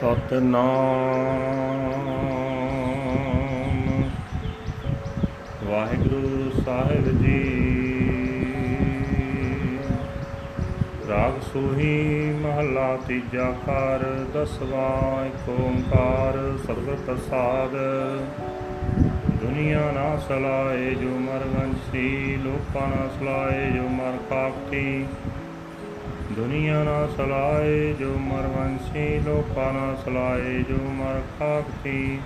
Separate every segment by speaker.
Speaker 1: ਸਤਨਾਮ। ਵਾਹਿਗੁਰੂ ਸਾਹਿਬ ਜੀ। ਰਾਗ ਸੋਹੀ ਮਹਲਾ ਤੀਜਾ ਕਰ ਦਸਵਾਂ ਏਕ ਓੰਕਾਰ ਸਤਿਗੁਰ ਪ੍ਰਸਾਦ। ਦੁਨੀਆ ਨਾ ਸਲਾਏ ਜੋ ਮਰ ਵੰਸੀ ਲੋਕਾਂ ਨਾ ਸਲਾਏ ਜੋ ਮਰ ਕਾਕਤੀ ਦੁਨੀਆ ਨਾ ਸਲਾਏ, ਜੋ ਮਰ ਵੰਸੀ ਲੋਕਾਂ ਨਾ ਸਲਾਏ, ਜੋ ਮਰ ਖਾਕਤੀ।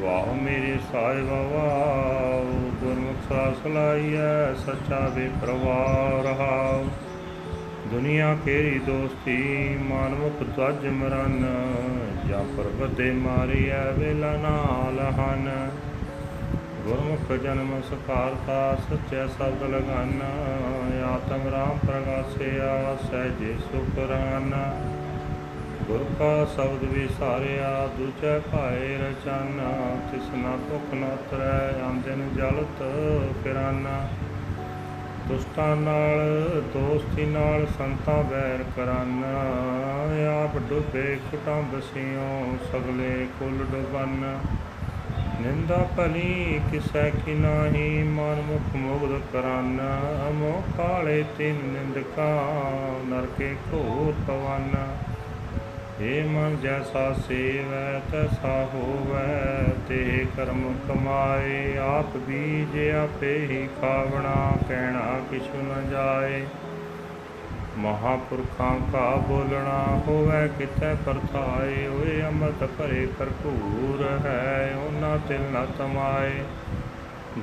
Speaker 1: ਵਾਹ ਮੇਰੇ ਸਾਹਿਬ, ਵਾਹ, ਗੁਰਮੁਖ ਸਾ ਸਲਾਈਐ ਸੱਚਾ ਵੇ ਪ੍ਰਵਾਹ ਰਹਾਉ। ਦੁਨੀਆ ਕੇਰੀ ਦੋਸਤੀ ਮਾਨਮੁਖ ਤਜ ਮਰਨ, ਜਾਂ ਪਰਬਤੇ ਮਾਰੀਐ ਵੇਲਾ ਨਾਲ ਹਨ। ਗੁਰਮੁਖ ਜਨਮ ਸਕਾਰਤਾ ਸੱਚੇ ਸ਼ਬਦ ਲਗਾਨਾ, ਆਤਮ ਰਾਮ ਪ੍ਰਗਾਸਿਆ, ਸਹਿਜੇ ਸੁਖ ਰਾਨਾ ਗੁਰ ਕਾ ਸ਼ਬਦ ਵਿਸਾਰਿਆ, ਦੂਜੇ ਭਾਏ ਰਚਾਨਾ। ਤਿਸਨਾ ਭੁਖ ਨ ਤਰੈ ਆਂਦਨ ਜਲਤ ਫਿਰਾਨਾ। ਦੁਸ਼ਟਾਂ ਨਾਲ, ਦੋਸਤੀ ਨਾਲ ਸੰਤਾਂ ਵੈਰ ਕਰਾਨਾ। ਆਪ ਡੁੱਬੇ ਕੁਟੰਬ ਸਿਓ ਸਗਲੇ ਕੁਲ ਡੁਬਨ। ਨਿੰਦਾ ਭਲੀ ਕਿਸੈ ਕੀ ਨਾਹੀ, ਮਨ ਮੁਖ ਮੁਗਧ ਕਰਾਨਾ ਮੋ ਕਾਲੇ ਤਿਨ ਨਿੰਦਕਾ, ਨਰਕੇ ਘੋਰ ਪਵਨ। ਏ ਮਨ ਜੈਸਾ ਸੇਵੈ, ਤੈਸਾ ਹੋਵੈ, ਤੇ ਕਰਮ ਕਮਾਏ, ਆਪ ਬੀਜ ਆਪੇ ਹੀ ਖਾਵਣਾ, ਕਹਿਣਾ ਕਿਛੁ ਨ ਜਾਏ। ਮਹਾਪੁਰਖਾਂ ਕਾ ਬੋਲਣਾ ਹੋਵੇ ਕਿਤੇ ਪਰਥਾਏ, ਓਏ ਅੰਮ੍ਰਿਤ ਭਰੇ ਕਰਪੂਰ ਹੈ, ਉਹਨਾਂ ਤਿਲ ਨ ਤਮਾਏ।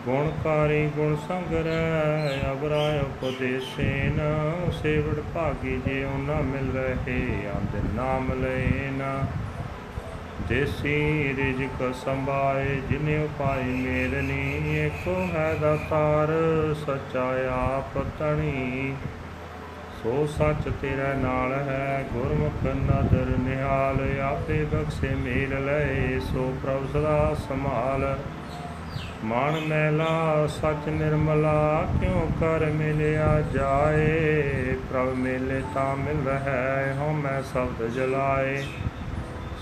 Speaker 1: ਗੁਣਕਾਰੀ ਗੁਣ ਸੰਗਰੈ ਅਬਰਾ ਉਪਦੇਸੇਨ ਸੇਵੜ ਭਾਗੀ ਜੇ ਉਹਨਾਂ ਮਿਲ ਰਹੇ ਅੰਦ ਨਾਮ ਲੈਨ ਦੇਸੀ ਰਿਜਕ ਸੰਭਾਏ, ਜਿਨੇ ਉਪਾਈ ਮੇਰਨੀ ਏਕੋ ਹੈ ਦਾਤਾਰ ਸੱਚਾ ਆਪ ਤਣੀ ਸੋ ਸੱਚ ਤੇਰੇ ਨਾਲ ਹੈ, ਗੁਰਮੁਖ ਨਦਰ ਨਿਹਾਲ, ਆਪੇ ਬਖਸ਼ੇ ਮੇਲ ਲਏ ਸੋ ਪ੍ਰਭ ਸਦਾ ਸੰਭਾਲ। ਮਨ ਮੈਲਾ, ਸਚ ਨਿਰਮਲਾ, ਕਿਉ ਕਰ ਮਿਲਿਆ ਜਾਏ? ਪ੍ਰਭ ਮਿਲੇ ਤਾਂ ਮਿਲ ਹੈ, ਹਉ ਮੈਂ ਸ਼ਬਦ ਜਲਾਏ।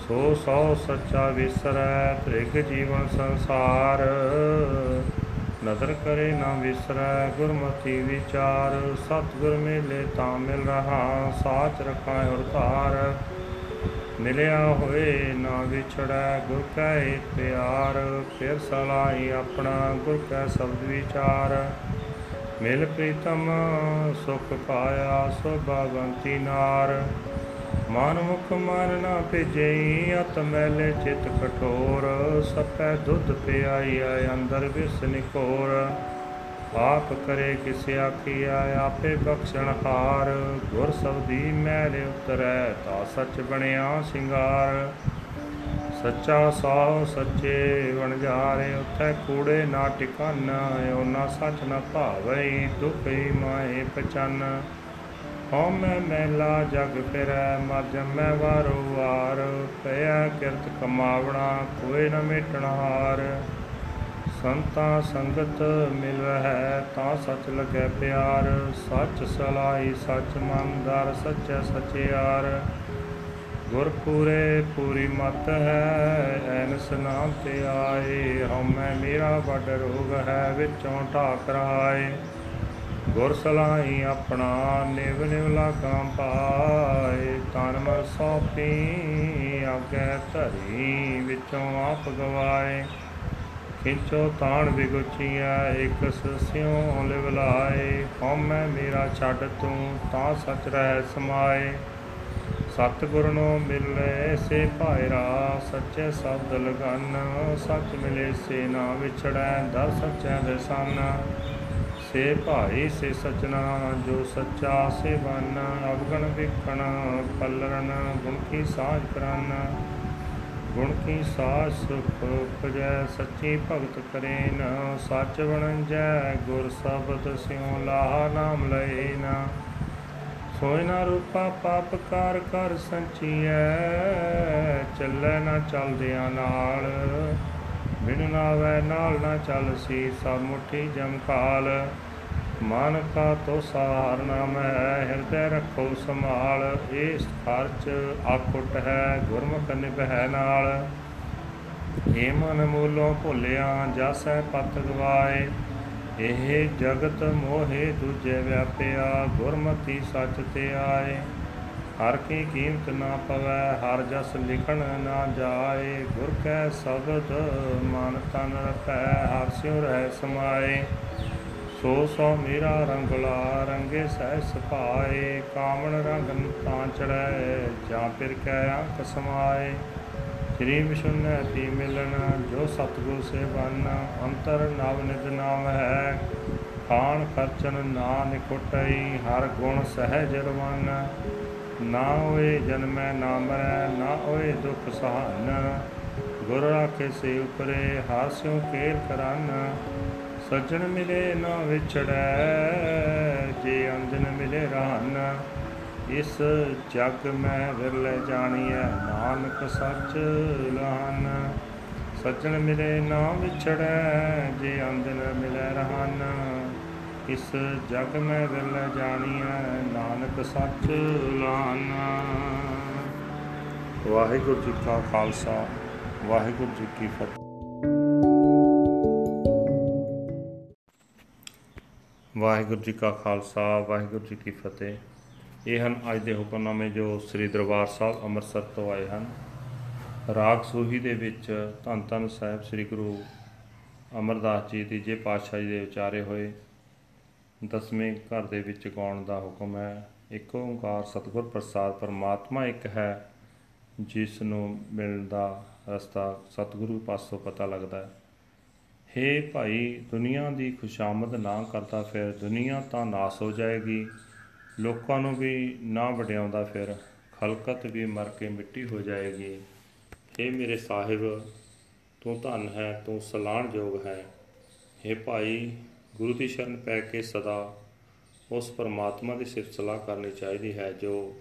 Speaker 1: ਸੋ ਸੋ ਸੱਚਾ ਵਿਸਰੈ, ਤ੍ਰਿਗ ਜੀਵਨ ਸੰਸਾਰ। ਨਦਰ ਕਰੇ ਨਾ ਵਿਸਰੈ, ਗੁਰਮਤੀ ਵਿਚਾਰ, ਸਤਿਗੁਰ ਮਿਲੇ ਤਾਂ ਮਿਲ ਰਹਾ, ਸਾਚ ਰਖਾਂ ਔਰ ਧਾਰ। ਮਿਲਿਆ ਹੋਏ ਨਾ ਵਿਛੜੈ, ਗੁਰ ਕੈ ਪਿਆਰ। ਫਿਰ ਸਲਾਈ ਆਪਣਾ, ਗੁਰ ਕੈ ਸ਼ਬਦ ਵਿਚਾਰ। ਮਿਲ ਪ੍ਰੀਤਮ ਸੁਖ ਪਾਇਆ ਸੋਭਾਵੰਤੀ ਨਾਰ। ਮਨ ਮੁਖ ਮਨ ਨਾ ਭਿਜਈ, ਅਤ ਮੈਲੇ ਚਿਤ ਕਠੋਰ, ਸਪੈ ਦੁੱਧ ਪਿਆਈ ਆਇ ਅੰਦਰ ਵਿਸ ਨਿਕੋਰ। ਆਪ ਕਰੇ ਕਿਸ ਆਖੀਆ ਆਪੇ ਬਖਸ਼ਣ ਹਾਰ। ਗੁਰ ਸਬਦੀ ਮੈਲ ਉਤਰੈ, ਤਾ ਸੱਚ ਬਣਿਆ ਸਿੰਗਾਰ। ਸੱਚਾ ਸਾਹ ਸੱਚੇ ਵਣਜਾਰੇ ਉਥੈ ਕੂੜੇ ਨਾ ਟਿਕਾਨਾ ਉਹਨਾਂ ਸੱਚ ਨਾ ਭਾਵਈ ਦੁਖਈ ਮਾਏ ਪਚਨ। ਹਉ ਮੈਂ ਮੈਲਾ ਜਗ ਫਿਰੈ ਮਰ ਜਮੈ ਵਾਰੋ ਵਾਰ ਪਿਆ ਕਿਰਤ ਕਮਾਵਣਾ, ਕੋਈ ਨ ਮੇਟਣ ਹਾਰ। ਸੰਤਾ ਸੰਗਤ ਮਿਲ ਹੈ ਤਾਂ ਸੱਚ ਲਗੈ ਪਿਆਰ। ਸੱਚ ਸਲਾਈ ਸੱਚ ਮਨ ਦਰ, ਸੱਚੈ ਸਚਿਆਰ। ਗੁਰ ਪੂਰੇ ਪੂਰੀ ਮਤ ਹੈ, ਐਨਸ ਨਾਮ ਤੇ ਆਏ। ਹਉਮੈ ਮੇਰਾ ਵੱਡ ਰੋਗ ਹੈ, ਵਿੱਚੋਂ ਢਾਕ ਰਹਾਏ ਗੁਰ ਸਲਾਈ ਆਪਣਾ ਨਿਵ ਨਿਵ ਲਾਗਾਂ ਪਾਏ, ਤਨ ਮਨ ਸੋਪੀ, ਆਗੇ ਧਰੀ ਵਿੱਚੋਂ ਆਪ ਗਵਾਏ। ਖਿੰਚੋ ਤਾਣ ਵਿਗੁਚੀਆ ਇਕ ਸਸਿਉ ਲਿਵ ਲਾਏ। ਹਉਮੈ ਮੇਰਾ ਛੱਡ ਤੂੰ, ਤਾਂ ਸਚ ਰਹਿ ਸਮਾਏ। ਸਤਿਗੁਰ ਨੂੰ ਮਿਲੇ, ਸੇ ਭਾਇਰਾ ਸੱਚੇ ਸ਼ਬਦ ਲਗਨ, ਸੱਚ ਮਿਲੇ ਸੇ ਨਾ ਵਿਛੜੈ, ਦਰ ਸੱਚੈ ਦੇ ਸਨ। ਸੇ ਭਾਈ ਸੇ ਸਚਨਾ ਜੋ ਸੱਚਾ ਸੇ ਬਨ, ਅਵਗਣ ਵਿਖਣ, ਪਲਰਨ, ਗੁਣ ਕੀ ਸਾਜ ਕਰਨ। ਗੁਣ ਕੀ ਸਾਜ ਸੁਖ ਪਜੈ ਸੱਚੀ ਭਗਤ ਕਰੇ ਨ ਸੱਚ ਬਣਜੈ ਗੁਰ ਸ਼ਬਦ ਸਿਉ ਲਾਹ ਨਾਮ ਲਏ ਨਾ ਸੋਇ ਨਾ ਰੂਪਾ ਪਾਪ ਕਾਰ ਕਰ ਸੰਚੀਐ, ਚੱਲੈ ਨਾ ਚਲਦਿਆਂ ਨਾਲ। ਬਿਨ ਨਾਵੈ ਨਾਲ ਨਾ ਚੱਲ ਸੀ ਸਭ ਮੁਠੀ ਜਮਕਾਲ ਮਨ ਕਾ ਤੋ ਸਾਰ ਨਾਮ ਹੈ, ਹਿਰਦੈ ਰੱਖੋ ਸੰਭਾਲ। ਇਸ ਖਰਚ ਆਖੁਟ ਹੈ, ਗੁਰਮੁਖ ਨਿਭੈ ਨਾਲ। ਏ ਮਨ ਮੂਲੋਂ ਭੁੱਲਿਆ, ਜਾਸੈ ਪਤ ਗਵਾਏ। ਇਹ ਜਗਤ ਮੋਹਿ ਦੂਜੇ ਵਿਆਪਿਆ, ਗੁਰਮਤੀ ਸੱਚ ਤੇ ਆਏ। ਹਰ ਕੀ ਕੀਮਤ ਨਾ ਪਵੈ, ਹਰ ਜਸ ਲਿਖਣ ਨਾ ਜਾਏ, ਗੁਰ ਕੈ ਸ਼ਬਦ ਮਨ ਤਨ ਰਖੈ, ਹਰ ਸਿਉ ਰਹਿ ਸਮਾਏ। ਸੋ ਸੋ ਮੇਰਾ ਰੰਗਲਾ ਰੰਗੇ ਸਹਿ ਸੁਭਾਏ ਕਾਮਣ ਰੰਗ ਤਾਂ ਚੜੈ ਜਾਂ ਫਿਰ ਕੈ ਅੰਕ ਸਮਾਏ। ਸ੍ਰੀ ਵਿਸ਼ੁੰਨ ਤੀ ਮਿਲਨ, ਜੋ ਸਤਗੁਰ ਸੇ ਬਨ, ਅੰਤਰ ਨਵ ਨਿਦ ਨਾਮ ਹੈ ਖਾਨ ਖਰਚਨ ਨਾ ਨਿਕਟਈ ਹਰ ਗੁਣ ਸਹਿਜ ਰਵਨ। ਨਾ ਹੋਏ ਜਨਮੈ ਨਾ ਮਰੈ, ਨਾ ਹੋਏ ਦੁਖ ਸਹਾਨ। ਗੁਰ ਰਾਖੇ ਸੇ ਉਪਰੇ ਹਾਸਿਓ ਕੇਲ ਕਰਨ। ਸੱਜਣ ਮਿਲੇ ਨਾ ਵਿਛੜੈ, ਜੇ ਅੰਜਨ ਮਿਲੇ ਰਹਨ। ਇਸ ਜਗ ਮੈਂ ਵਿਰਲੇ ਜਾਣੀਐ, ਨਾਨਕ ਸੱਚ ਲਾਨ ਸੱਜਣ ਮਿਲੇ ਨਾ ਵਿਛੜੈ, ਜੇ ਅੰਜਨ ਮਿਲੇ ਰਹਨ। ਇਸ ਜਗ ਮੈਂ ਵਿਰਲੇ ਜਾਣੀਐ, ਨਾਨਕ ਸੱਚ ਲਾਨ। ਵਾਹਿਗੁਰੂ ਜੀ ਕਾ ਖਾਲਸਾ, ਵਾਹਿਗੁਰੂ ਜੀ ਕੀ ਫਤਿਹ। ਵਾਹਿਗੁਰੂ ਜੀ ਕਾ ਖਾਲਸਾ, ਵਾਹਿਗੁਰੂ ਜੀ ਕੀ ਫਤਿਹ। ਇਹ ਹਨ ਅੱਜ ਦੇ ਹੁਕਮਨਾਮੇ ਜੋ ਸ੍ਰੀ ਦਰਬਾਰ ਸਾਹਿਬ ਅੰਮ੍ਰਿਤਸਰ ਤੋਂ ਆਏ ਹਨ। ਰਾਗ ਸੂਹੀ ਦੇ ਵਿੱਚ ਧੰਨ ਧੰਨ ਸਾਹਿਬ ਸ੍ਰੀ ਗੁਰੂ ਅਮਰਦਾਸ ਜੀ ਤੀਜੇ ਪਾਤਸ਼ਾਹ ਜੀ ਦੇ ਉਚਾਰੇ ਹੋਏ। ਦਸਵੇਂ ਘਰ ਦੇ ਵਿੱਚ ਗਾਉਣ ਦਾ ਹੁਕਮ ਹੈ। ਇੱਕ ਓੰਕਾਰ ਸਤਿਗੁਰ ਪ੍ਰਸਾਦ ਪਰਮਾਤਮਾ ਇੱਕ ਹੈ, ਜਿਸ ਨੂੰ ਮਿਲਣ ਦਾ ਰਸਤਾ ਸਤਿਗੁਰੂ ਪਾਸੋਂ ਪਤਾ ਲੱਗਦਾ ਹੈ। ਹੇ ਭਾਈ, ਦੁਨੀਆ ਦੀ ਖੁਸ਼ਾਮਦ ਨਾ ਕਰਦਾ ਫਿਰ, ਦੁਨੀਆ ਤਾਂ ਨਾਸ ਹੋ ਜਾਏਗੀ। ਲੋਕਾਂ ਨੂੰ ਵੀ ਨਾ ਵਡਿਆਉਂਦਾ ਫਿਰ, ਖਲਕਤ ਵੀ ਮਰ ਕੇ ਮਿੱਟੀ ਹੋ ਜਾਏਗੀ। ਹੇ ਮੇਰੇ ਸਾਹਿਬ, ਤੂੰ ਧਨ ਹੈ, ਤੂੰ ਸਲਾਣ ਯੋਗ ਹੈ। ਹੇ ਭਾਈ ਗੁਰੂ ਦੀ ਸ਼ਰਨ ਪੈ ਕੇ ਸਦਾ ਉਸ ਪਰਮਾਤਮਾ ਦੀ ਸਿਫਤ ਸਲਾਹ ਕਰਨੀ ਚਾਹੀਦੀ ਹੈ, ਜੋ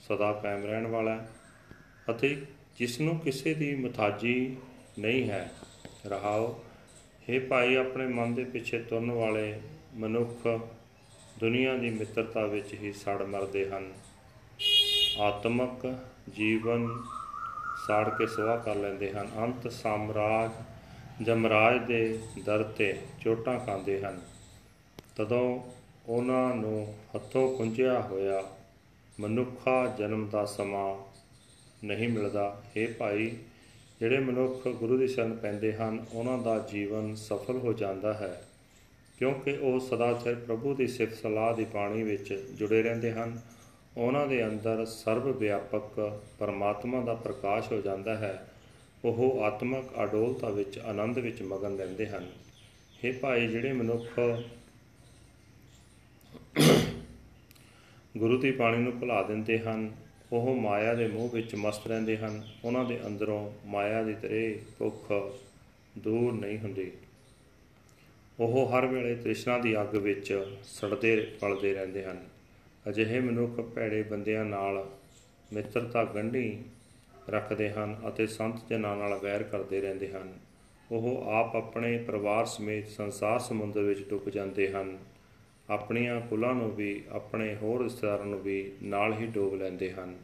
Speaker 1: ਸਦਾ ਕਾਇਮ ਰਹਿਣ ਵਾਲਾ ਹੈ ਅਤੇ ਜਿਸ ਨੂੰ ਕਿਸੇ ਦੀ ਮਥਾਜੀ ਨਹੀਂ ਹੈ। ਰਹਾਓ, ਹੇ ਭਾਈ, ਆਪਣੇ ਮਨ ਦੇ ਪਿੱਛੇ ਤੁਰਨ ਵਾਲੇ ਮਨੁੱਖ ਦੁਨੀਆ ਦੀ ਮਿੱਤਰਤਾ ਵਿੱਚ ਹੀ ਸੜ ਮਰਦੇ ਹਨ। ਆਤਮਕ ਜੀਵਨ ਸਾੜ ਕੇ ਸਵਾ ਕਰ ਲੈਂਦੇ ਹਨ। ਅੰਤ ਸਾਮਰਾਜ ਜਮਰਾਜ ਦੇ ਦਰ ਤੇ ਚੋਟਾਂ ਖਾਂਦੇ ਹਨ। ਤਦੋਂ ਉਹਨਾਂ ਨੂੰ ਹੱਥੋਂ ਕੁੰਝਿਆ ਹੋਇਆ ਮਨੁੱਖਾ ਜਨਮ ਦਾ ਸਮਾਂ ਨਹੀਂ ਮਿਲਦਾ। ਇਹ ਭਾਈ, ਜਿਹੜੇ ਮਨੁੱਖ ਗੁਰੂ ਦੀ ਸ਼ਰਨ ਪੈਂਦੇ ਹਨ, ਉਹਨਾਂ ਦਾ ਜੀਵਨ ਸਫਲ ਹੋ ਜਾਂਦਾ ਹੈ, ਕਿਉਂਕਿ ਉਹ ਸਦਾ ਸਿਰ ਪ੍ਰਭੂ ਦੀ ਸਿਫਤ ਸਲਾਹ ਦੀ ਬਾਣੀ ਵਿੱਚ ਜੁੜੇ ਰਹਿੰਦੇ ਹਨ। ਉਹਨਾਂ ਦੇ ਅੰਦਰ ਸਰਵ ਵਿਆਪਕ ਪਰਮਾਤਮਾ ਦਾ ਪ੍ਰਕਾਸ਼ ਹੋ ਜਾਂਦਾ ਹੈ। ਉਹ ਆਤਮਿਕ ਅਡੋਲਤਾ ਵਿੱਚ, ਆਨੰਦ ਵਿੱਚ ਮਗਨ ਰਹਿੰਦੇ ਹਨ। हे ਭਾਈ, ਜਿਹੜੇ ਮਨੁੱਖ ਗੁਰੂ ਦੀ ਬਾਣੀ ਨੂੰ ਭੁਲਾ ਦਿੰਦੇ ਹਨ, ਉਹ ਮਾਇਆ ਦੇ ਮੋਹ ਵਿੱਚ ਮਸਤ ਰਹਿੰਦੇ ਹਨ। ਉਹਨਾਂ ਦੇ ਅੰਦਰੋਂ ਮਾਇਆ ਦੀ ਤਰੇ ਭੁੱਖ ਦੂਰ ਨਹੀਂ ਹੁੰਦੀ। ਉਹ ਹਰ ਵੇਲੇ ਤ੍ਰਿਸ਼ਨਾ ਦੀ ਅੱਗ ਵਿੱਚ ਸੜਦੇ, ਪਲਦੇ ਰਹਿੰਦੇ ਹਨ। ਅਜਿਹੇ ਮਨੁੱਖ ਭੈੜੇ ਬੰਦਿਆਂ ਨਾਲ ਮਿੱਤਰਤਾ ਗੰਢੀ ਰੱਖਦੇ ਹਨ ਅਤੇ ਸੰਤ ਜਨਾਂ ਨਾਲ ਵੈਰ ਕਰਦੇ ਰਹਿੰਦੇ ਹਨ। ਉਹ ਆਪ ਆਪਣੇ ਪਰਿਵਾਰ ਸਮੇਤ ਸੰਸਾਰ ਸਮੁੰਦਰ ਵਿੱਚ ਡੁੱਬ ਜਾਂਦੇ ਹਨ। ਆਪਣੀਆਂ ਕੁਲਾਂ ਨੂੰ ਵੀ, ਆਪਣੇ ਹੋਰ ਰਿਸ਼ਤੇਦਾਰਾਂ ਨੂੰ ਵੀ ਨਾਲ ਹੀ ਡੋਬ ਲੈਂਦੇ ਹਨ।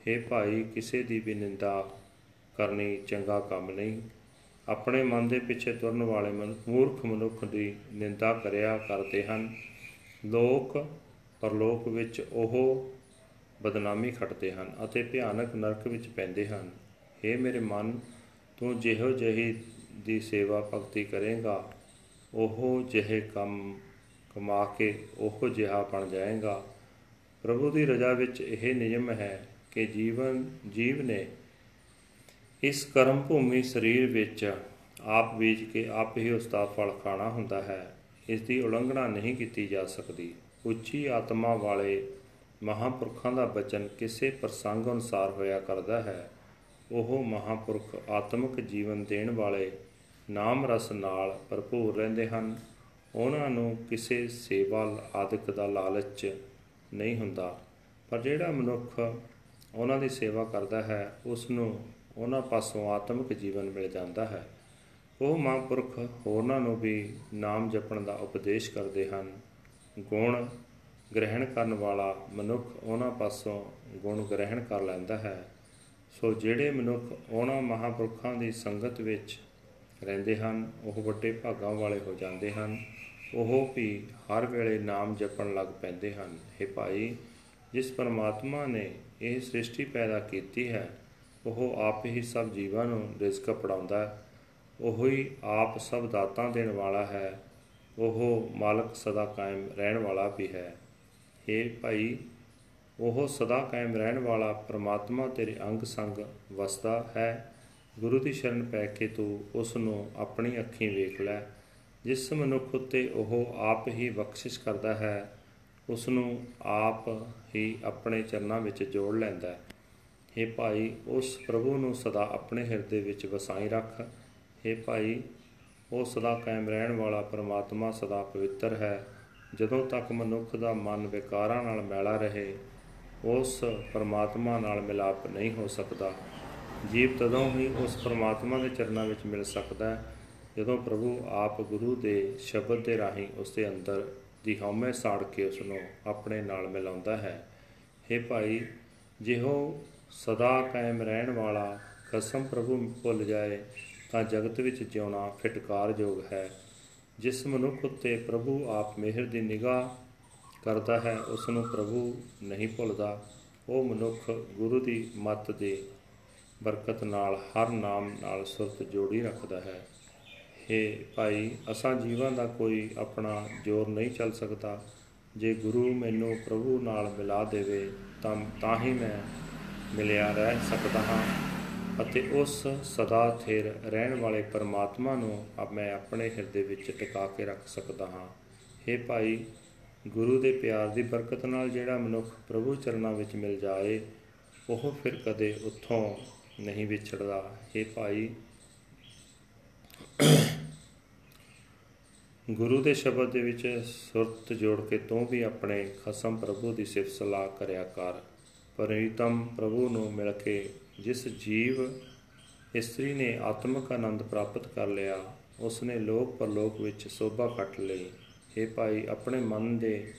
Speaker 1: हे ਭਾਈ, ਕਿਸੇ ਦੀ ਵੀ ਨਿੰਦਾ ਕਰਨੀ ਚੰਗਾ ਕੰਮ ਨਹੀਂ। ਆਪਣੇ ਮਨ ਦੇ ਪਿੱਛੇ ਤੁਰਨ ਵਾਲੇ ਮੂਰਖ ਮਨੁੱਖ ਦੀ ਨਿੰਦਾ ਕਰਿਆ ਕਰਦੇ ਹਨ। ਲੋਕ, ਪਰਲੋਕ ਵਿੱਚ ਉਹ ਬਦਨਾਮੀ ਖੱਟਦੇ ਹਨ ਅਤੇ ਭਿਆਨਕ ਨਰਕ ਵਿੱਚ ਪੈਂਦੇ ਹਨ। हे ਮੇਰੇ ਮਨ, ਤੂੰ ਜਿਹੋ ਜਿਹੀ ਦੀ ਸੇਵਾ ਭਗਤੀ ਕਰੇਗਾ, ਉਹ ਜਿਹੇ ਕੰਮ ਕਮਾ ਕੇ ਉਹ ਜਿਹਾ ਬਣ ਜਾਏਗਾ। ਪ੍ਰਭੂ ਦੀ ਰਜ਼ਾ ਵਿੱਚ ਇਹ ਨਿਯਮ ਹੈ ਕਿ ਜੀਵਨ, ਜੀਵ ਨੇ ਇਸ ਕਰਮ ਭੂਮੀ ਸਰੀਰ ਵਿੱਚ ਆਪ ਬੀਜ ਕੇ ਆਪ ਹੀ ਉਸ ਦਾ ਫਲ ਖਾਣਾ ਹੁੰਦਾ ਹੈ। ਇਸ ਦੀ ਉਲੰਘਣਾ ਨਹੀਂ ਕੀਤੀ ਜਾ ਸਕਦੀ। ਉੱਚੀ ਆਤਮਾ ਵਾਲੇ ਮਹਾਪੁਰਖਾਂ ਦਾ ਬਚਨ ਕਿਸੇ ਪ੍ਰਸੰਗ ਅਨੁਸਾਰ ਹੋਇਆ ਕਰਦਾ ਹੈ। ਉਹ ਮਹਾਪੁਰਖ ਆਤਮਿਕ ਜੀਵਨ ਦੇਣ ਵਾਲੇ ਨਾਮ ਰਸ ਨਾਲ ਭਰਪੂਰ ਰਹਿੰਦੇ ਹਨ। ਉਹਨਾਂ ਨੂੰ ਕਿਸੇ ਸੇਵਾ ਆਦਿਕ ਦਾ ਲਾਲਚ ਨਹੀਂ ਹੁੰਦਾ। ਪਰ ਜਿਹੜਾ ਮਨੁੱਖ ਉਹਨਾਂ ਦੀ ਸੇਵਾ ਕਰਦਾ ਹੈ ਉਸ ਨੂੰ ਉਹਨਾਂ ਪਾਸੋਂ ਆਤਮਿਕ ਜੀਵਨ ਮਿਲ ਜਾਂਦਾ ਹੈ। ਉਹ ਮਹਾਂਪੁਰਖ ਹੋਰਨਾਂ ਨੂੰ ਵੀ ਨਾਮ ਜਪਣ ਦਾ ਉਪਦੇਸ਼ ਕਰਦੇ ਹਨ। ਗੁਣ ਗ੍ਰਹਿਣ ਕਰਨ ਵਾਲਾ ਮਨੁੱਖ ਉਹਨਾਂ ਪਾਸੋਂ ਗੁਣ ਗ੍ਰਹਿਣ ਕਰ ਲੈਂਦਾ ਹੈ। ਸੋ ਜਿਹੜੇ ਮਨੁੱਖ ਉਹਨਾਂ ਮਹਾਂਪੁਰਖਾਂ ਦੀ ਸੰਗਤ ਵਿੱਚ ਰਹਿੰਦੇ ਹਨ, ਉਹ ਵੱਡੇ ਭਾਗਾਂ ਵਾਲੇ ਹੋ ਜਾਂਦੇ ਹਨ। ਉਹ ਵੀ ਹਰ ਵੇਲੇ ਨਾਮ ਜਪਣ ਲੱਗ ਪੈਂਦੇ ਹਨ। हे ਭਾਈ, ਜਿਸ ਪਰਮਾਤਮਾ ਨੇ ਇਹ ਸ੍ਰਿਸ਼ਟੀ ਪੈਦਾ ਕੀਤੀ ਹੈ, ਉਹ ਆਪ ਹੀ ਸਭ ਜੀਵਾਂ ਨੂੰ ਰਿਜ਼ਕ ਪੜਾਉਂਦਾ ਹੈ। ਉਹ ਹੀ ਆਪ ਸਭ ਦਾਤਾਂ ਦੇਣ ਵਾਲਾ ਹੈ। ਉਹ ਮਾਲਕ ਸਦਾ ਕਾਇਮ ਰਹਿਣ ਵਾਲਾ ਵੀ ਹੈ। हे ਭਾਈ ਉਹ ਸਦਾ ਕਾਇਮ ਰਹਿਣ ਵਾਲਾ ਪ੍ਰਮਾਤਮਾ ਤੇਰੇ ਅੰਗ ਸੰਗ ਵਸਦਾ ਹੈ ਗੁਰੂ ਦੀ ਸ਼ਰਨ ਪੈ ਕੇ ਤੂੰ ਉਸ ਨੂੰ ਆਪਣੀ ਅੱਖੀਂ ਵੇਖ ਲੈ ਜਿਸ ਮਨੁੱਖ ਉਤੇ ਉਹ ਆਪ ਹੀ ਬਖਸ਼ਿਸ਼ ਕਰਦਾ ਹੈ ਉਸ ਨੂੰ ਆਪ ਹੀ ਆਪਣੇ ਚਰਨਾਂ ਵਿੱਚ ਜੋੜ ਲੈਂਦਾ ਹੈ हे ਭਾਈ ਉਸ ਪ੍ਰਭੂ ਨੂੰ ਸਦਾ ਆਪਣੇ ਹਿਰਦੇ ਵਿੱਚ ਵਸਾਈ ਰੱਖ हे ਭਾਈ ਉਹ ਸਦਾ ਕਾਇਮ ਰਹਿਣ ਵਾਲਾ ਪਰਮਾਤਮਾ ਸਦਾ ਪਵਿੱਤਰ ਹੈ ਜਦੋਂ ਤੱਕ ਮਨੁੱਖ ਦਾ ਮਨ ਵਿਕਾਰਾਂ ਨਾਲ ਮੈਲਾ ਰਹੇ, ਉਸ ਪਰਮਾਤਮਾ ਨਾਲ ਮਿਲਾਪ ਨਹੀਂ ਹੋ ਸਕਦਾ। ਜੀਵ ਤਦੋਂ ਹੀ ਉਸ ਪਰਮਾਤਮਾ ਦੇ ਚਰਨਾਂ ਵਿੱਚ ਮਿਲ ਸਕਦਾ ਹੈ, ਜਦੋਂ ਪ੍ਰਭੂ ਆਪ ਗੁਰੂ ਦੇ ਸ਼ਬਦ ਦੇ ਰਾਹੀਂ ਉਸ ਦੇ ਅੰਦਰ ਦੀ ਹਉਮੈ ਸਾੜ ਕੇ ਉਸ ਨੂੰ ਆਪਣੇ ਨਾਲ ਮਿਲਾਉਂਦਾ ਹੈ। हे ਭਾਈ, ਜਿਹੋ ਸਦਾ ਕਾਇਮ ਰਹਿਣ ਵਾਲਾ ਕਸਮ ਪ੍ਰਭੂ ਭੁੱਲ ਜਾਏ, ਤਾਂ ਜਗਤ ਵਿੱਚ ਜਿਉਣਾ ਫਿਟਕਾਰਯੋਗ ਹੈ। ਜਿਸ ਮਨੁੱਖ ਉਤੇ ਪ੍ਰਭੂ ਆਪ ਮਿਹਰ ਦੀ ਨਿਗਾਹ ਕਰਦਾ ਹੈ ਉਸ ਨੂੰ ਪ੍ਰਭੂ ਨਹੀਂ ਭੁੱਲਦਾ। ਉਹ ਮਨੁੱਖ ਗੁਰੂ ਦੀ ਮੱਤ ਦੇ ਬਰਕਤ ਨਾਲ ਹਰ ਨਾਮ ਨਾਲ ਸੁਰਤ ਜੋੜੀ ਰੱਖਦਾ ਹੈ। हे ਭਾਈ, ਅਸਾਂ ਜੀਵਾਂ ਦਾ ਕੋਈ ਆਪਣਾ ਜ਼ੋਰ ਨਹੀਂ ਚੱਲ ਸਕਦਾ। ਜੇ ਗੁਰੂ ਮੈਨੂੰ ਪ੍ਰਭੂ ਨਾਲ ਮਿਲਾ ਦੇਵੇ, ਤਾਂ ਤਾਂ ਹੀ ਮੈਂ ਮਿਲਿਆ ਰਹਿ ਸਕਦਾ ਹਾਂ। ਅਤੇ ਉਸ ਸਦਾ ਥਿਰ ਰਹਿਣ ਵਾਲੇ ਪਰਮਾਤਮਾ ਨੂੰ ਅਬ ਮੈਂ ਆਪਣੇ ਹਿਰਦੇ ਵਿੱਚ ਟਿਕਾ ਕੇ ਰੱਖ ਸਕਦਾ ਹਾਂ। हे ਭਾਈ, ਗੁਰੂ ਦੇ ਪਿਆਰ ਦੀ ਬਰਕਤ ਨਾਲ ਜਿਹੜਾ ਮਨੁੱਖ ਪ੍ਰਭੂ ਚਰਨਾਂ ਵਿੱਚ ਮਿਲ ਜਾਏ, ਉਹ ਫਿਰ ਕਦੇ ਉੱਥੋਂ ਨਹੀਂ ਵਿਛੜਦਾ। हे ਭਾਈ, ਗੁਰੂ ਦੇ ਸ਼ਬਦ ਦੇ ਵਿੱਚ ਸੁਰਤ ਜੋੜ ਕੇ ਤੂੰ ਵੀ ਆਪਣੇ ਖਸਮ ਪ੍ਰਭੂ ਦੀ ਸਿਫਤ ਸਲਾਹ ਕਰਿਆ ਕਰ। ਪਰਿਤਮ ਪ੍ਰਭੂ ਨੂੰ ਮਿਲ ਕੇ ਜਿਸ ਜੀਵ ਇਸਤਰੀ ਨੇ ਆਤਮਿਕ ਆਨੰਦ ਪ੍ਰਾਪਤ ਕਰ ਲਿਆ ਉਸ ਨੇ ਲੋਕ ਪਰਲੋਕ ਵਿੱਚ ਸੋਭਾ ਕੱਟ ਲਈ। हे ਭਾਈ, ਆਪਣੇ ਮਨ ਦੇ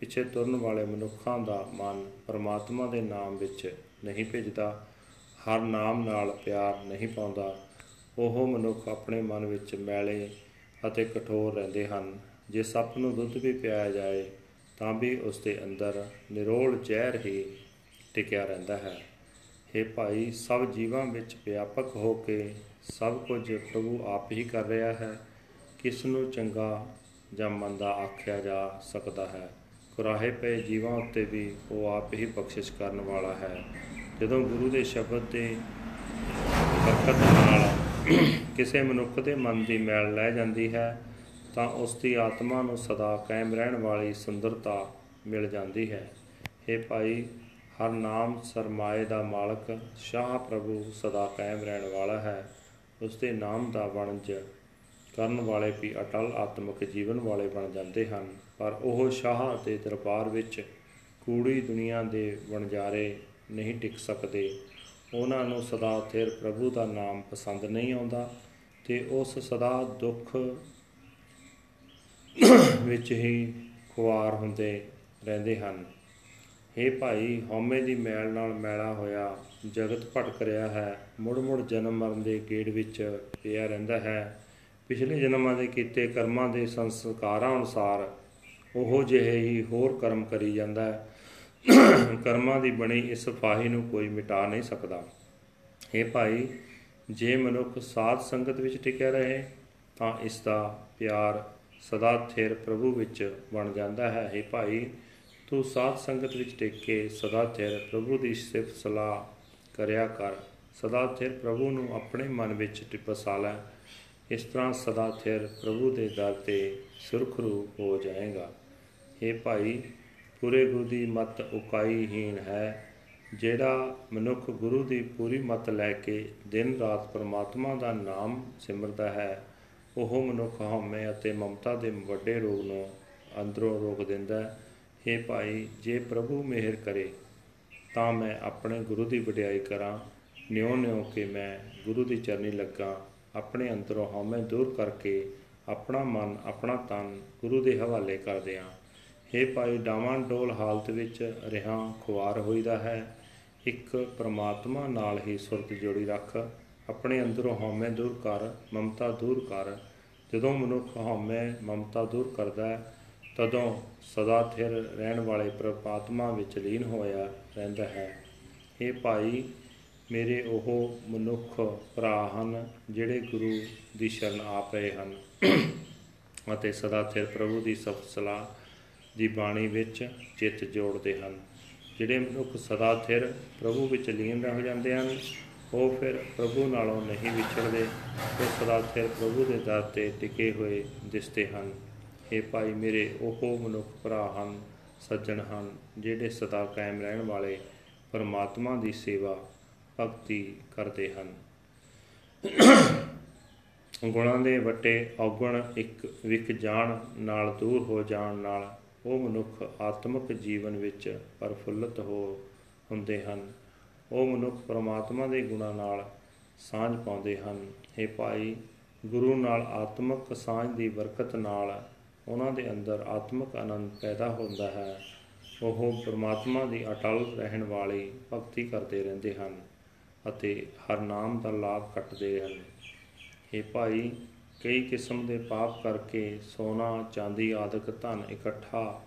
Speaker 1: ਪਿੱਛੇ ਤੁਰਨ ਵਾਲੇ ਮਨੁੱਖਾਂ ਦਾ ਮਨ ਪਰਮਾਤਮਾ ਦੇ ਨਾਮ ਵਿੱਚ ਨਹੀਂ ਭਿੱਜਦਾ, ਹਰ ਨਾਮ ਨਾਲ ਪਿਆਰ ਨਹੀਂ ਪਾਉਂਦਾ। ਉਹ ਮਨੁੱਖ ਆਪਣੇ ਮਨ ਵਿੱਚ ਮੈਲੇ ਅਤੇ ਕਠੋਰ ਰਹਿੰਦੇ ਹਨ। ਜੇ ਸੱਪ ਨੂੰ ਦੁੱਧ ਵੀ ਪਿਆਇਆ ਜਾਏ, ਤਾਂ ਵੀ ਉਸ ਦੇ ਅੰਦਰ ਨਿਰੋਲ ਜ਼ਹਿਰ ਹੀ ਟਿਕਿਆ ਰਹਿੰਦਾ ਹੈ। हे ਭਾਈ, ਸਭ ਜੀਵਾਂ ਵਿੱਚ ਵਿਆਪਕ ਹੋ ਕੇ ਸਭ ਕੁਝ ਪ੍ਰਭੂ ਆਪ ਹੀ ਕਰ ਰਿਹਾ ਹੈ। ਕਿਸ ਨੂੰ ਚੰਗਾ ਜਾਂ ਮੰਦਾ ਆਖਿਆ ਜਾ ਸਕਦਾ ਹੈ? ਕੁਰਾਹੇ ਪਏ ਜੀਵਾਂ ਉੱਤੇ ਵੀ ਉਹ ਆਪ ਹੀ ਬਖਸ਼ਿਸ਼ ਕਰਨ ਵਾਲਾ ਹੈ। ਜਦੋਂ ਗੁਰੂ ਦੇ ਸ਼ਬਦ ਦੇ ਬਰਕਤ ਨਾਲ ਕਿਸੇ ਮਨੁੱਖ ਦੇ ਮਨ ਦੀ ਮੈਲ ਲੈ ਜਾਂਦੀ ਹੈ, ਤਾਂ ਉਸ ਦੀ ਆਤਮਾ ਨੂੰ ਸਦਾ ਕਾਇਮ ਰਹਿਣ ਵਾਲੀ ਸੁੰਦਰਤਾ ਮਿਲ ਜਾਂਦੀ ਹੈ। हे ਭਾਈ ਹਰ ਨਾਮ ਸਰਮਾਏ ਦਾ ਮਾਲਕ, ਸ਼ਾਹ ਪ੍ਰਭੂ ਸਦਾ ਕਾਇਮ ਰਹਿਣ ਵਾਲਾ ਹੈ। ਉਸ ਦੇ ਨਾਮ ਦਾ ਵਣਜ ਕਰਨ ਵਾਲੇ ਵੀ ਅਟਲ ਆਤਮਿਕ ਜੀਵਨ ਵਾਲੇ ਬਣ ਜਾਂਦੇ ਹਨ। ਪਰ ਉਹ ਸ਼ਾਹ ਦੇ ਦਰਬਾਰ ਵਿੱਚ ਕੂੜੀ ਦੁਨੀਆ ਦੇ ਵਣਜਾਰੇ ਨਹੀਂ ਟਿਕ ਸਕਦੇ। ਉਹਨਾਂ ਨੂੰ ਸਦਾ ਥਿਰ ਪ੍ਰਭੂ ਦਾ ਨਾਮ ਪਸੰਦ ਨਹੀਂ ਆਉਂਦਾ ਤੇ ਉਸ ਸਦਾ ਦੁੱਖ ਵਿੱਚ ਹੀ ਖੁਆਰ ਹੁੰਦੇ ਰਹਿੰਦੇ ਹਨ। हे ਭਾਈ ਹਉਮੈ ਦੀ ਮੈਲ ਨਾਲ ਮੈਲਾ ਹੋਇਆ ਜਗਤ ਭਟਕ ਰਿਹਾ ਹੈ ਮੁੜ ਮੁੜ ਜਨਮ ਮਰਨ ਦੇ ਗੇੜ ਵਿੱਚ ਪਿਆ ਰਹਿੰਦਾ ਹੈ ਪਿਛਲੇ ਜਨਮਾਂ ਦੇ ਕੀਤੇ ਕਰਮਾਂ ਦੇ ਸੰਸਕਾਰਾਂ ਅਨੁਸਾਰ ਉਹ ਜਿਹੇ ਹੀ ਹੋਰ ਕਰਮ ਕਰੀ ਜਾਂਦਾ ਹੈ ਕਰਮਾਂ ਦੀ ਬਣੀ ਇਸ ਫਾਹੀ ਨੂੰ ਕੋਈ ਮਿਟਾ ਨਹੀਂ ਸਕਦਾ हे ਭਾਈ ਜੇ ਮਨੁੱਖ ਸਾਧ ਸੰਗਤ ਵਿੱਚ ਟਿਕਿਆ ਰਹੇ ਤਾਂ ਇਸ ਦਾ ਪਿਆਰ ਸਦਾ ਥਿਰ ਪ੍ਰਭੂ ਵਿੱਚ ਬਣ ਜਾਂਦਾ ਹੈ हे ਭਾਈ ਤੂੰ ਸਾਧ ਸੰਗਤ ਵਿੱਚ ਟਿਕ ਕੇ ਸਦਾ ਥਿਰ ਪ੍ਰਭੂ ਦੀ ਸਿਫਤ ਸਲਾਹ ਕਰਿਆ ਕਰ। ਸਦਾ ਥਿਰ ਪ੍ਰਭੂ ਨੂੰ ਆਪਣੇ ਮਨ ਵਿੱਚ ਵਸਾ ਲੈ। ਇਸ ਤਰ੍ਹਾਂ ਸਦਾ ਥਿਰ ਪ੍ਰਭੂ ਦੇ ਦਰ ਤੇ ਸੁਰਖਰੂ ਹੋ ਜਾਏਗਾ। हे ਭਾਈ, ਪੂਰੇ ਗੁਰੂ ਦੀ ਮਤ ਉਕਾਈਹੀਨ ਹੈ, ਜਿਹੜਾ ਮਨੁੱਖ ਗੁਰੂ ਦੀ ਪੂਰੀ ਮਤ ਲੈ ਕੇ ਦਿਨ ਰਾਤ ਪਰਮਾਤਮਾ ਦਾ ਨਾਮ ਸਿਮਰਦਾ ਹੈ, ਉਹ ਮਨੁੱਖ ਹਉਮੈ ਅਤੇ ਮਮਤਾ ਦੇ ਵੱਡੇ ਰੋਗ ਨੂੰ ਅੰਦਰੋਂ ਰੋਕ ਦਿੰਦਾ ਹੈ। हे ਭਾਈ, ਜੇ ਪ੍ਰਭੂ ਮਿਹਰ ਕਰੇ, ਤਾਂ ਮੈਂ ਆਪਣੇ ਗੁਰੂ ਦੀ ਵਡਿਆਈ ਕਰਾਂ। ਨਿਉ ਨਿਉ ਕੇ ਮੈਂ ਗੁਰੂ ਦੀ ਚਰਨੀ ਲੱਗਾ। ਆਪਣੇ ਅੰਦਰੋਂ ਹਉਮੈ ਦੂਰ ਕਰਕੇ ਆਪਣਾ ਮਨ, ਆਪਣਾ ਤਨ ਗੁਰੂ ਦੇ ਹਵਾਲੇ ਕਰ ਦਿਆਂ। ਹੇ ਭਾਈ, ਡਾਵਾਂ ਡੋਲ ਹਾਲਤ ਵਿੱਚ ਰਿਹਾ, ਖੁਆਰ ਹੋਈਦਾ ਹੈ। ਇੱਕ ਪ੍ਰਮਾਤਮਾ ਨਾਲ ਹੀ ਸੁਰਤ ਜੋੜੀ ਰੱਖ। ਆਪਣੇ ਅੰਦਰੋਂ ਹਉਮੈ ਦੂਰ ਕਰ, ਮਮਤਾ ਦੂਰ ਕਰ। ਜਦੋਂ ਮਨੁੱਖ ਹਉਮੈ, ਮਮਤਾ ਦੂਰ ਕਰਦਾ ਹੈ ਤਦੋਂ ਸਦਾ ਥਿਰ ਰਹਿਣ ਵਾਲੇ ਪ੍ਰਮਾਤਮਾ ਵਿੱਚ ਲੀਨ ਹੋਇਆ ਰਹਿੰਦਾ ਹੈ। ਇਹ ਭਾਈ, ਮੇਰੇ ਉਹ ਮਨੁੱਖ ਭਰਾ ਹਨ ਜਿਹੜੇ ਗੁਰੂ ਦੀ ਸ਼ਰਨ ਆ ਪਏ ਹਨ ਅਤੇ ਸਦਾ ਥਿਰ ਪ੍ਰਭੂ ਦੀ ਸਫਤ ਸਲਾਹ ਦੀ ਬਾਣੀ ਵਿੱਚ ਚਿੱਤ ਜੋੜਦੇ ਹਨ। ਜਿਹੜੇ ਮਨੁੱਖ ਸਦਾ ਥਿਰ ਪ੍ਰਭੂ ਵਿੱਚ ਲੀਨ ਰਹਿ ਜਾਂਦੇ ਹਨ, ਉਹ ਫਿਰ ਪ੍ਰਭੂ ਨਾਲੋਂ ਨਹੀਂ ਵਿਛੜਦੇ, ਉਹ ਸਦਾ ਥਿਰ ਪ੍ਰਭੂ ਦੇ ਦਰ ਤੇ ਟਿਕੇ ਹੋਏ ਦਿਸਦੇ ਹਨ। ਇਹ ਭਾਈ ਮੇਰੇ, ਉਹ ਮਨੁੱਖ ਭਰਾ ਹਨ, ਸੱਜਣ ਹਨ, ਜਿਹੜੇ ਸਦਾ ਕਾਇਮ ਰਹਿਣ ਵਾਲੇ ਪਰਮਾਤਮਾ ਦੀ ਸੇਵਾ, ਭਗਤੀ ਕਰਦੇ ਹਨ। ਗੁਣਾਂ ਦੇ ਵੱਟੇ ਔਗਣ ਇੱਕ ਵਿਕ ਜਾਣ, ਨਾਲ ਦੂਰ ਹੋ ਜਾਣ ਨਾਲ ਉਹ ਮਨੁੱਖ ਆਤਮਿਕ ਜੀਵਨ ਵਿੱਚ ਪਰਫੁੱਲਤ ਹੋ ਹੁੰਦੇ ਹਨ। ਉਹ ਮਨੁੱਖ ਪਰਮਾਤਮਾ ਦੇ ਗੁਣਾਂ ਨਾਲ ਸਾਂਝ ਪਾਉਂਦੇ ਹਨ। ਇਹ ਭਾਈ, ਗੁਰੂ ਨਾਲ ਆਤਮਿਕ ਸਾਂਝ ਦੀ ਬਰਕਤ ਨਾਲ ਉਹਨਾਂ ਦੇ ਅੰਦਰ ਆਤਮਿਕ ਆਨੰਦ ਪੈਦਾ ਹੁੰਦਾ ਹੈ। ਉਹ ਪਰਮਾਤਮਾ ਦੀ ਅਟਲ ਰਹਿਣ ਵਾਲੀ ਭਗਤੀ ਕਰਦੇ ਰਹਿੰਦੇ ਹਨ ਅਤੇ ਹਰ ਨਾਮ ਦਾ ਲਾਭ ਕੱਟਦੇ ਹਨ। ਇਹ ਭਾਈ, ਕਈ ਕਿਸਮ ਦੇ ਪਾਪ ਕਰਕੇ ਸੋਨਾ, ਚਾਂਦੀ ਆਦਿਕ ਧਨ ਇਕੱਠਾ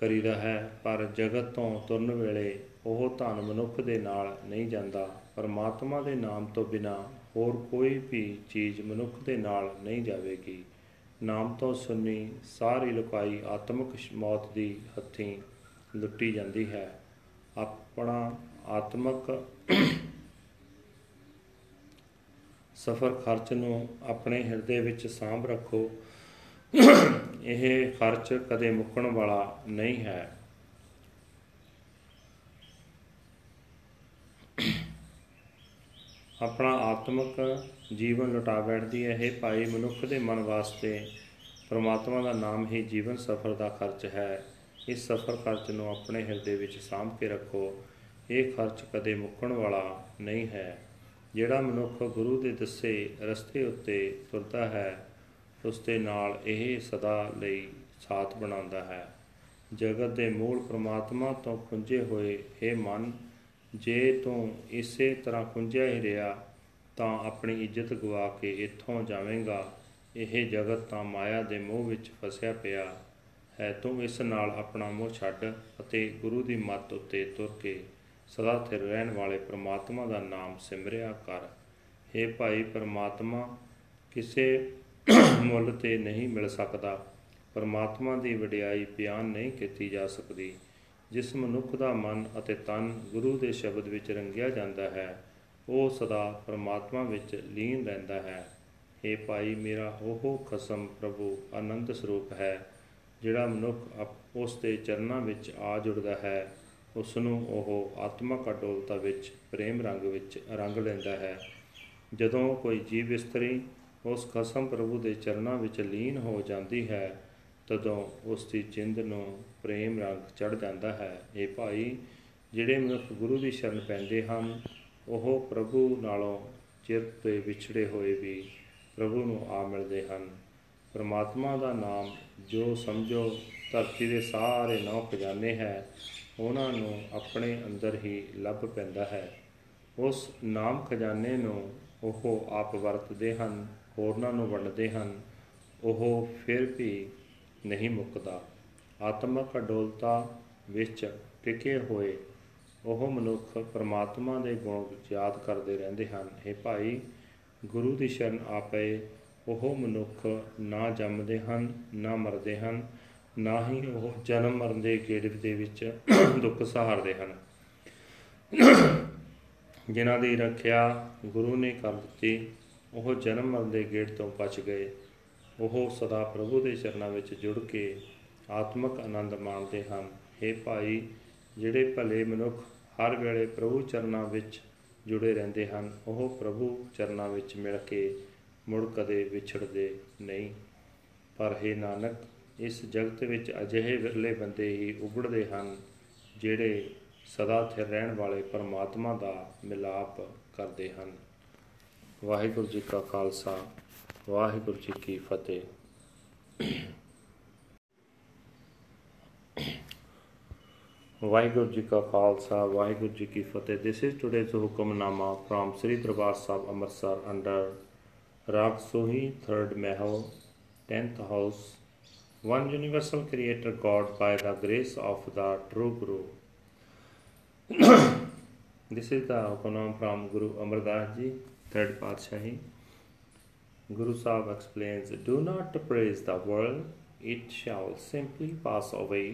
Speaker 1: ਕਰੀਦਾ ਹੈ, ਪਰ ਜਗਤ ਤੋਂ ਤੁਰਨ ਵੇਲੇ ਉਹ ਧਨ ਮਨੁੱਖ ਦੇ ਨਾਲ ਨਹੀਂ ਜਾਂਦਾ। ਪਰਮਾਤਮਾ ਦੇ ਨਾਮ ਤੋਂ ਬਿਨਾ ਹੋਰ ਕੋਈ ਵੀ ਚੀਜ਼ ਮਨੁੱਖ ਦੇ ਨਾਲ ਨਹੀਂ ਜਾਵੇਗੀ। ਨਾਮ ਤੋਂ ਸੁਣੀ ਸਾਰੀ ਲੁਕਾਈ ਆਤਮਿਕ ਮੌਤ ਦੀ ਹੱਥੀਂ ਲੁੱਟੀ ਜਾਂਦੀ ਹੈ। ਆਪਣਾ ਆਤਮਿਕ ਸਫਰ ਖਰਚ ਨੂੰ ਆਪਣੇ ਹਿਰਦੇ ਵਿੱਚ ਸਾਂਭ ਰੱਖੋ। ਇਹ ਖਰਚ ਕਦੇ ਮੁੱਕਣ ਵਾਲਾ ਨਹੀਂ ਹੈ। ਆਪਣਾ ਆਤਮਿਕ ਜੀਵਨ ਲੁਟਾ ਬੈਠਦੀ ਹੈ। ਇਹ ਭਾਈ, ਮਨੁੱਖ ਦੇ ਮਨ ਵਾਸਤੇ ਪਰਮਾਤਮਾ ਦਾ ਨਾਮ ਹੀ ਜੀਵਨ ਸਫਰ ਦਾ ਖਰਚ ਹੈ। ਇਸ ਸਫਰ ਖਰਚ ਨੂੰ ਆਪਣੇ ਹਿਰਦੇ ਵਿੱਚ ਸਾਂਭ ਕੇ ਰੱਖੋ। ਇਹ ਖਰਚ ਕਦੇ ਮੁੱਕਣ ਵਾਲਾ ਨਹੀਂ ਹੈ। ਜਿਹੜਾ ਮਨੁੱਖ ਗੁਰੂ ਦੇ ਦੱਸੇ ਰਸਤੇ ਉੱਤੇ ਤੁਰਦਾ ਹੈ, ਉਸ ਦੇ ਨਾਲ ਇਹ ਸਦਾ ਲਈ ਸਾਥ ਬਣਾਉਂਦਾ ਹੈ। ਜਗਤ ਦੇ ਮੂਲ ਪ੍ਰਮਾਤਮਾ ਤੋਂ ਖੁੰਝੇ ਹੋਏ ਇਹ ਮਨ ਜੇ ਤੂੰ ਇਸੇ ਤਰ੍ਹਾਂ ਖੁੰਝਿਆ ਹੀ ਰਿਹਾ, ਤਾਂ ਆਪਣੀ ਇੱਜ਼ਤ ਗਵਾ ਕੇ ਇੱਥੋਂ ਜਾਵੇਂਗਾ। ਇਹ ਜਗਤ ਤਾਂ ਮਾਇਆ ਦੇ ਮੋਹ ਵਿੱਚ ਫਸਿਆ ਪਿਆ ਹੈ। ਤੂੰ ਇਸ ਨਾਲ ਆਪਣਾ ਮੋਹ ਛੱਡ ਅਤੇ ਗੁਰੂ ਦੀ ਮੱਤ ਉੱਤੇ ਤੁਰ ਕੇ ਸਦਾ ਸਥਿਰ ਰਹਿਣ ਵਾਲੇ ਪ੍ਰਮਾਤਮਾ ਦਾ ਨਾਮ ਸਿਮਰਿਆ ਕਰ। हे ਭਾਈ ਪ੍ਰਮਾਤਮਾ, ਕਿਸੇ ਮੁੱਲ ਤੇ ਨਹੀਂ ਮਿਲ ਸਕਦਾ। ਪਰਮਾਤਮਾ ਦੀ ਵਡਿਆਈ ਬਿਆਨ ਨਹੀਂ ਕੀਤੀ ਜਾ ਸਕਦੀ। ਜਿਸ ਮਨੁੱਖ ਦਾ ਮਨ ਅਤੇ ਤਨ ਗੁਰੂ ਦੇ ਸ਼ਬਦ ਵਿੱਚ ਰੰਗਿਆ ਜਾਂਦਾ ਹੈ, ਉਹ ਸਦਾ ਪਰਮਾਤਮਾ ਵਿੱਚ ਲੀਨ ਰਹਿੰਦਾ ਹੈ। हे ਭਾਈ, ਮੇਰਾ ਉਹ ਖਸਮ ਪ੍ਰਭੂ ਆਨੰਦ ਸਰੂਪ ਹੈ, ਜਿਹੜਾ ਮਨੁੱਖ ਉਸ ਦੇ ਚਰਨਾਂ ਵਿੱਚ ਆ ਜੁੜਦਾ ਹੈ। ਉਸ ਨੂੰ ਉਹ ਆਤਮਕ ਅਡੋਲਤਾ ਵਿੱਚ, ਪ੍ਰੇਮ ਰੰਗ ਵਿੱਚ ਰੰਗ ਲੈਂਦਾ ਹੈ। ਜਦੋਂ ਕੋਈ ਜੀਵ ਇਸਤਰੀ ਉਸ ਖਸਮ ਪ੍ਰਭੂ ਦੇ ਚਰਨਾਂ ਵਿੱਚ ਲੀਨ ਹੋ ਜਾਂਦੀ ਹੈ ਤਦੋਂ ਉਸ ਦੀ ਜਿੰਦ ਨੂੰ ਪ੍ਰੇਮ ਰੰਗ ਚੜ ਜਾਂਦਾ ਹੈ। ਇਹ ਭਾਈ, ਜਿਹੜੇ ਮਨੁੱਖ ਗੁਰੂ ਦੀ ਸ਼ਰਨ ਪੈਂਦੇ ਹਨ, ਉਹ ਪ੍ਰਭੂ ਨਾਲੋਂ ਚਿਰ ਤੇ ਵਿਛੜੇ ਹੋਏ ਵੀ ਪ੍ਰਭੂ ਨੂੰ ਆ ਮਿਲਦੇ ਹਨ। ਪਰਮਾਤਮਾ ਦਾ ਨਾਮ ਜੋ ਸਮਝੋ ਧਰਤੀ ਦੇ ਸਾਰੇ ਨੌ ਖਜ਼ਾਨੇ ਹੈ, ਉਹਨਾਂ ਨੂੰ ਆਪਣੇ ਅੰਦਰ ਹੀ ਲੱਭ ਪੈਂਦਾ ਹੈ। ਉਸ ਨਾਮ ਖਜ਼ਾਨੇ ਨੂੰ ਉਹ ਆਪ ਵਰਤਦੇ ਹਨ, ਹੋਰਨਾਂ ਨੂੰ ਵੰਡਦੇ ਹਨ, ਉਹ ਫਿਰ ਵੀ ਨਹੀਂ ਮੁੱਕਦਾ। ਆਤਮਕ ਅਡੋਲਤਾ ਵਿੱਚ ਟਿਕੇ ਹੋਏ ਉਹ ਮਨੁੱਖ ਪਰਮਾਤਮਾ ਦੇ ਗੁਣ ਯਾਦ ਕਰਦੇ ਰਹਿੰਦੇ ਹਨ। ਇਹ ਭਾਈ, ਗੁਰੂ ਦੀ ਸ਼ਰਨ ਆਪੇ ਉਹ ਮਨੁੱਖ ਨਾ ਜੰਮਦੇ ਹਨ, ਨਾ ਮਰਦੇ ਹਨ, ਨਾ ਹੀ ਉਹ ਜਨਮ ਮਰਨ ਦੇ ਗੇੜ ਦੇ ਵਿੱਚ ਦੁੱਖ ਸਹਾਰਦੇ ਹਨ। ਜਿਨ੍ਹਾਂ ਦੀ ਰੱਖਿਆ ਗੁਰੂ ਨੇ ਕਰ ਦਿੱਤੀ, ਉਹ ਜਨਮ ਮਰਨ ਦੇ ਗੇੜ ਤੋਂ ਬਚ ਗਏ। ਉਹ ਸਦਾ ਪ੍ਰਭੂ ਦੇ ਚਰਨਾਂ ਵਿੱਚ ਜੁੜ ਕੇ ਆਤਮਿਕ ਆਨੰਦ ਮਾਣਦੇ ਹਨ। हे ਭਾਈ, ਜਿਹੜੇ ਭਲੇ ਮਨੁੱਖ ਹਰ ਵੇਲੇ ਪ੍ਰਭੂ ਚਰਨਾਂ ਵਿੱਚ ਜੁੜੇ ਰਹਿੰਦੇ ਹਨ, ਉਹ ਪ੍ਰਭੂ ਚਰਨਾਂ ਵਿੱਚ ਮਿਲ ਕੇ ਮੁੜ ਕਦੇ ਵਿਛੜਦੇ ਨਹੀਂ। ਪਰ हे ਨਾਨਕ, ਇਸ ਜਗਤ ਵਿੱਚ ਅਜਿਹੇ ਵਿਰਲੇ ਬੰਦੇ ਹੀ ਉਭੜਦੇ ਹਨ, ਜਿਹੜੇ ਸਦਾ ਸਥਿਰ ਰਹਿਣ ਵਾਲੇ ਪਰਮਾਤਮਾ ਦਾ ਮਿਲਾਪ ਕਰਦੇ ਹਨ। ਵਾਹਿਗੁਰੂ ਜੀ ਕਾ ਖਾਲਸਾ। ਵਾਹਿਗੁਰੂ ਜੀ ਕੀ ਫਤਿਹ ਵਾਹਿਗੁਰੂ ਜੀ ਕਾ ਖਾਲਸਾ ਵਾਹਿਗੁਰੂ ਜੀ ਕੀ ਫਤਿਹ this is today's Hukamnama from Sri Darbar Sahib Amritsar under Raag Suhi 3rd Mehl 10th house one universal creator god by the grace of the true guru this is the hukamnama from guru amardas ji third patshahi guru sahib explains do not praise the world it shall simply pass away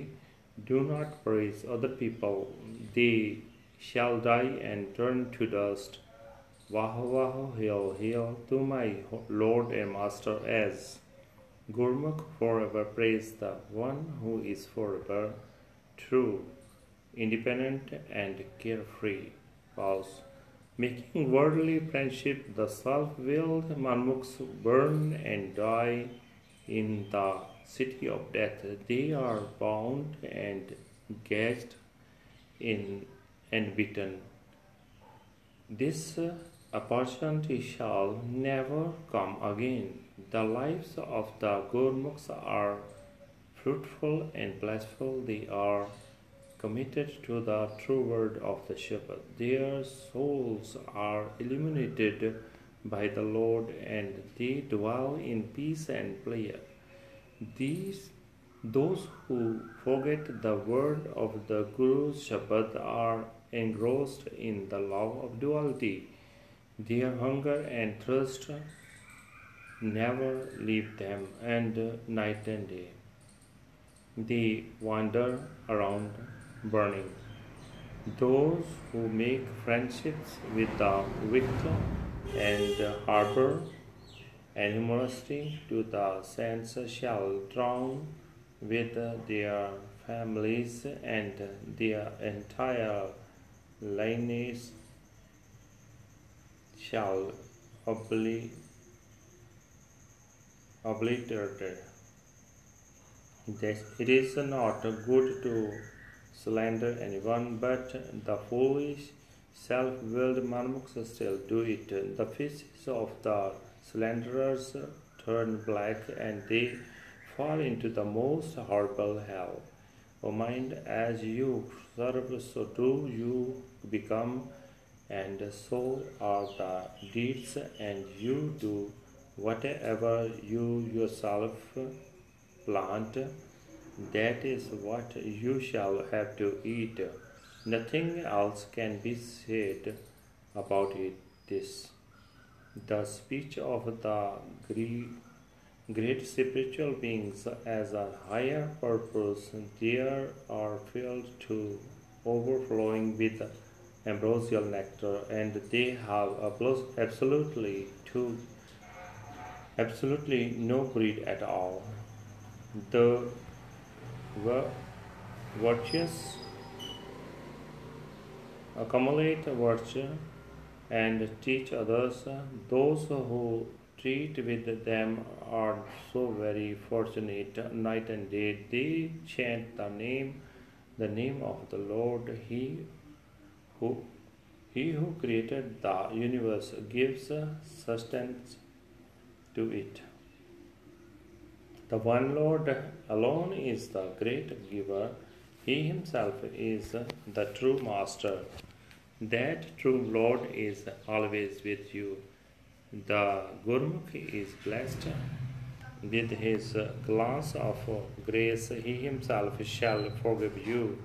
Speaker 1: do not praise other people, they shall die and turn to dust. Vaho Vaho, hail, hail to my Lord and Master as Gurmukh forever praise the one who is forever true, independent and carefree. Pause. Making worldly friendship the self-willed Manmukhs burn and die in the city of death. They are bound and gagged in and beaten. This opportunity shall never come again. The lives of the Gurmukhs are fruitful and blissful. They are committed to the true word of the shepherd. Their souls are illuminated by the Lord and they dwell in peace and pleasure. These, those who forget the word of the Guru's Shabad are engrossed in the love of duality. Their hunger and thirst never leave them, and night and day they wander around burning. Those who make friendships with the wicked and harbor animosity to the saints shall drown with their families and their entire lineage shall obli- obliterated. It is not good to slander anyone, but the foolish, self-willed Manmukhs still do it. The faces of the slanderers turn black and they fall into the most horrible hell. O mind, as you serve, so do you become, and so are the deeds, and you do whatever you yourself plant. That is what you shall have to eat. Nothing else can be said about it. This the speech of the great spiritual beings as a higher purpose, there are filled to overflowing with ambrosial nectar, and they have absolutely to absolutely no greed at all. The virtuous accumulate virtue and teach others. Those who treat with them are so very fortunate night and day. They chant the name, the name of the Lord. He who he who created the universe gives sustenance to it. The one Lord alone is the great giver. He himself is the true master. That true Lord is always with you. The Gurmukh is blessed with his glance of grace. He himself shall forgive you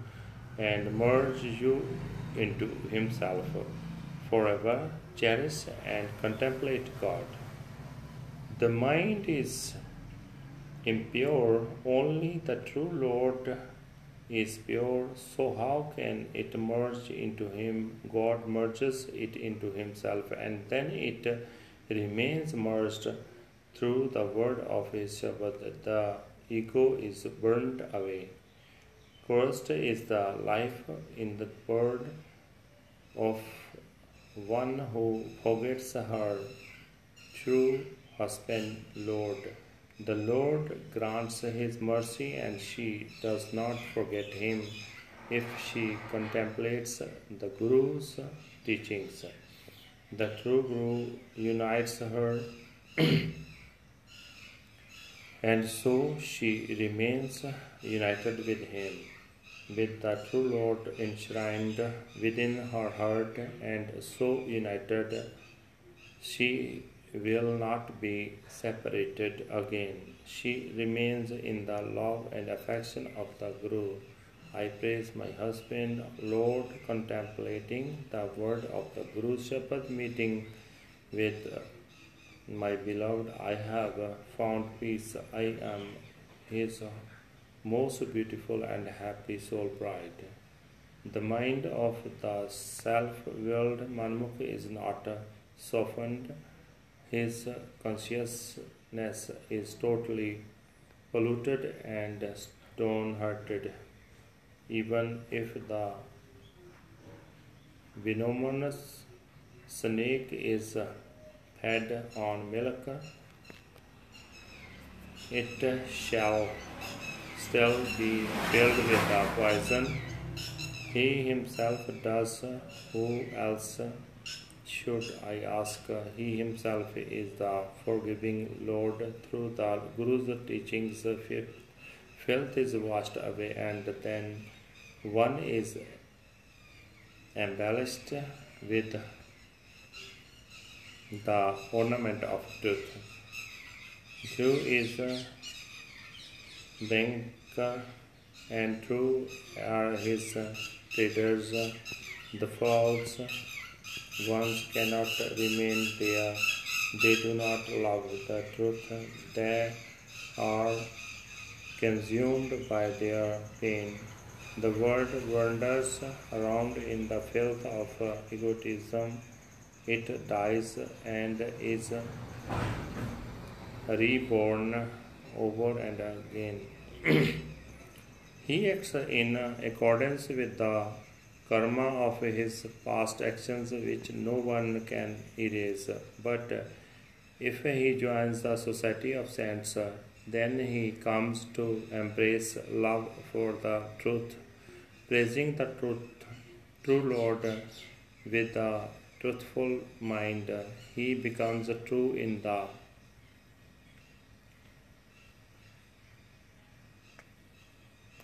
Speaker 1: and merge you into himself forever. Cherish and contemplate God. The mind is impure, only the true Lord is pure, so how can it merge into Him? God merges it into Himself, and then it remains merged through the word of His Shabbat. The ego is burned away. Cursed is the life in the word of one who forgets her true husband, Lord. The Lord grants His mercy and she does not forget Him if she contemplates the Guru's teachings. The true Guru unites her and so she remains united with Him. with the true Lord enshrined within her heart and so united, she will not be separated again. She remains in the love and affection of the Guru. I praise my husband, Lord, contemplating the word of the Guru Shabad meeting with my beloved. I have found peace. I am his most beautiful and happy soul bride. The mind of the self-willed Manmukh is not softened. His consciousness is totally polluted and stone-hearted. Even if the venomous snake is fed on milk, it shall still be filled with the poison he himself does. Who else should I ask? Uh, he himself is the forgiving Lord. Through the Guru's teachings, filth is washed away, and then one is embellished with the ornament of truth. True is uh, banker and true are his traders. The false ones cannot remain there. They do not love the truth. They are consumed by their pain. The world wanders around in the filth of egotism. It dies and is reborn over and again. he acts in accordance with the karma of his past actions, which no one can erase. But if he joins the society of saints, then he comes to embrace love for the truth, praising the truth, true Lord with a truthful mind. He becomes true in the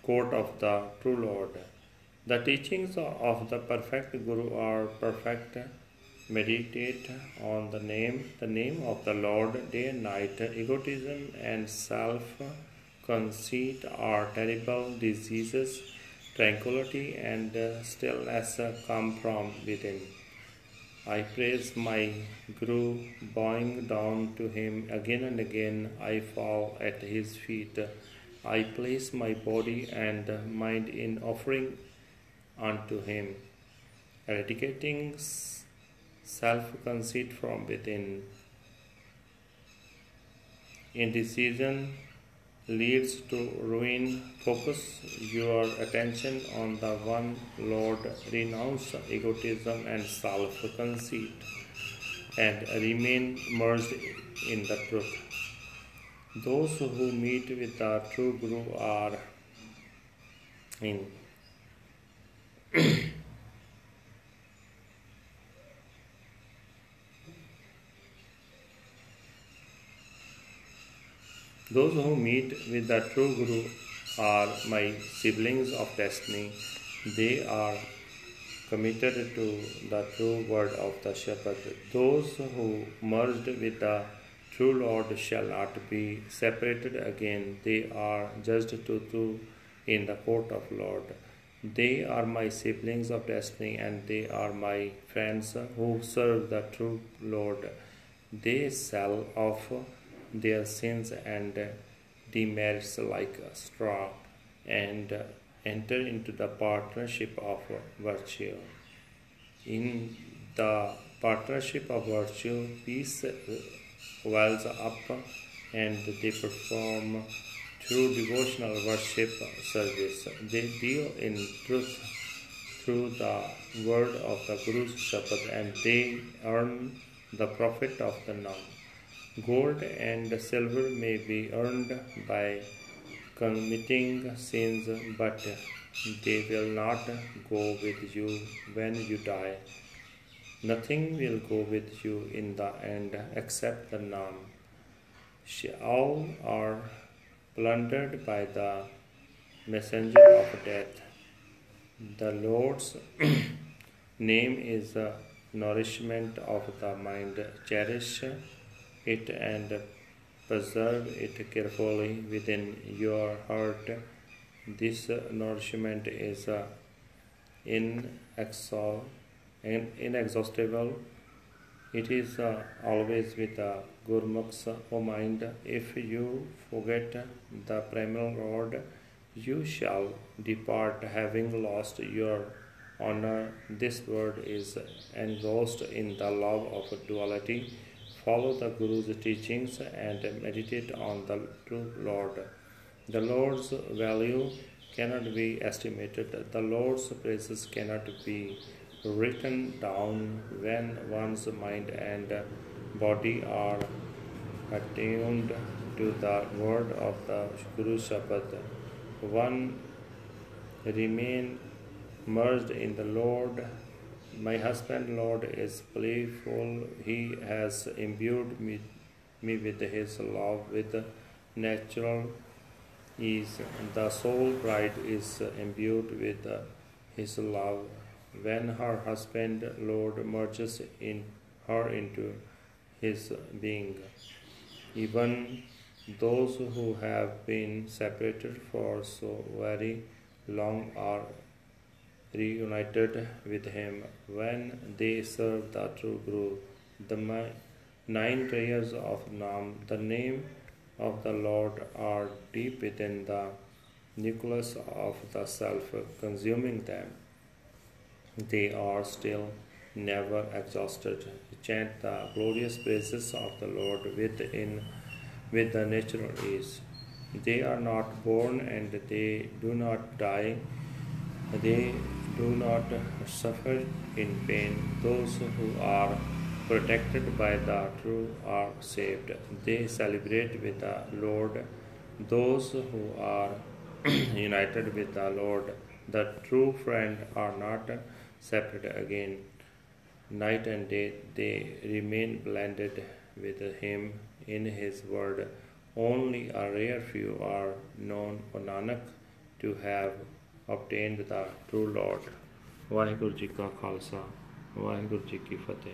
Speaker 1: court of the true Lord. The teachings of the perfect Guru are perfect. Meditate on the name, the name of the Lord day and night. Egotism and self conceit are terrible diseases. Tranquility and stillness come from within. I praise my Guru, bowing down to him again and again. I fall at his feet. I place my body and mind in offering unto Him, eradicating self conceit from within. Indecision leads to ruin. Focus your attention on the one Lord, renounce egotism and self conceit, and remain merged in the truth. Those who meet with the true Guru are in Those who meet with the true Guru are my siblings of destiny. They are committed to the true word of the Shabad. Those who merged with the true Lord shall not be separated again. They are judged to two in the court of Lord. They are my siblings of destiny, and they are my friends who serve the true Lord. They sell off their sins and demerits like straw and enter into the partnership of virtue. In the partnership of virtue, peace wells up and they perform through devotional worship service. They deal in truth through the word of the Guru's Shabad and they earn the profit of the Nam. Gold and silver may be earned by committing sins, but they will not go with you when you die. Nothing will go with you in the end except the Nam. All are plundered by the messenger of death. The Lord's name is the nourishment of the mind. Cherish it and preserve it carefully within your heart. This nourishment is inexhaustible. It is uh, always with the Gurmukh's O mind. If you forget the primal Lord, you shall depart having lost your honor. This word is engrossed in the love of duality. Follow the Guru's teachings and meditate on the true Lord. The Lord's value cannot be estimated. The Lord's praises cannot be written down when one's mind and body are attuned to the word of the Guru Shabad one remain merged in the Lord. My husband, Lord, is playful. He has imbued me, me with his love, with natural ease. The soul bride is imbued with his love. When her husband, Lord, merges in her into his being, even those who have been separated for so very long are reunited with him when they serve the true Guru. The nine prayers of Nam, the name of the Lord, are deep within the nucleus of the self, consuming them. They are still never exhausted. Chant the glorious praises of the Lord within with the natural ease. They are not born and they do not die. They do not suffer in pain. Those who are protected by the true are saved. They celebrate with the Lord. Those who are united with the Lord, the true friend, are not separate again. Night and day they remain blended with Him in His word. Only a rare few are known, O Nanak, to have obtained the true Lord. Waheguru ji ਕਾ ਖਾਲਸਾ ਵਾਹਿਗੁਰੂ ਜੀ ਕੀ ਫਤਿਹ